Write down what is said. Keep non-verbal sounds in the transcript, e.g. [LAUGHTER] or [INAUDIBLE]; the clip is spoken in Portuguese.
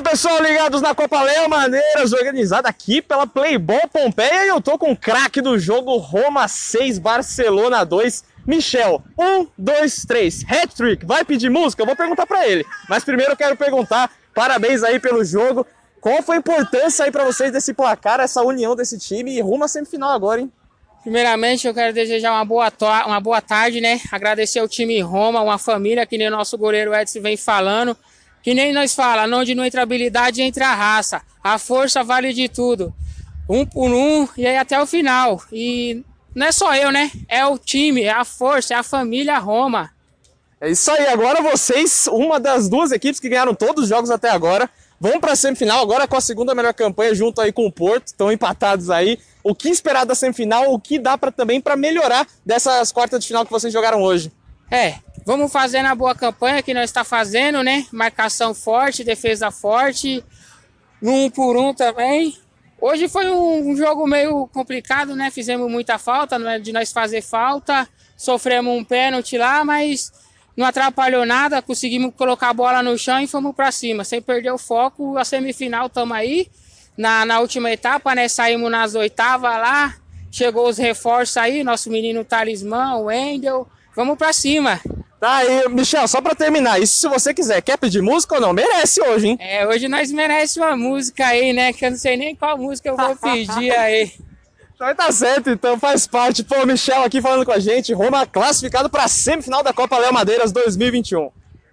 Fala pessoal, ligados na Copa Léo Maneiras, organizada aqui pela Playball Pompeia e eu tô com o craque do jogo Roma 6, Barcelona 2, Michel. 1, 2, 3, hat-trick, vai pedir música? Eu vou perguntar pra ele, mas primeiro eu quero perguntar, parabéns aí pelo jogo, qual foi a importância aí pra vocês desse placar, essa união desse time e rumo à semifinal agora, hein? Primeiramente, eu quero desejar uma boa, uma boa tarde, né? Agradecer ao time Roma, uma família, que nem o nosso goleiro Edson vem falando. Que nem nós fala, onde não entra habilidade, entra a raça. A força vale de tudo. Um por um e aí até o final. E não é só eu, né? É o time, é a força, é a família Roma. É isso aí. Agora vocês, uma das duas equipes que ganharam todos os jogos até agora, vão para a semifinal agora com a segunda melhor campanha junto aí com o Porto. Estão empatados aí. O que esperar da semifinal? O que dá para também para melhorar dessas quartas de final que vocês jogaram hoje? É, vamos fazendo a boa campanha que nós está fazendo, né? Marcação forte, defesa forte, um por um também. Hoje foi um, jogo meio complicado, né? Fizemos muita falta, é de nós fazer falta, sofremos um pênalti lá, mas não atrapalhou nada, conseguimos colocar a bola no chão e fomos para cima, sem perder o foco. A semifinal estamos aí. Na, na última etapa, né? Saímos nas oitavas lá, chegou os reforços aí, nosso menino talismã, o Wendel Vamos pra cima. Tá aí, Michel, só pra terminar, isso se você quiser, quer pedir música ou não? Merece hoje, hein? É, hoje nós merecemos uma música aí, né? Que eu não sei nem qual música eu vou pedir aí. [LAUGHS] Então tá certo, então faz parte. Pô, Michel aqui falando com a gente, Roma classificado pra semifinal da Copa Léo Madeiras 2021.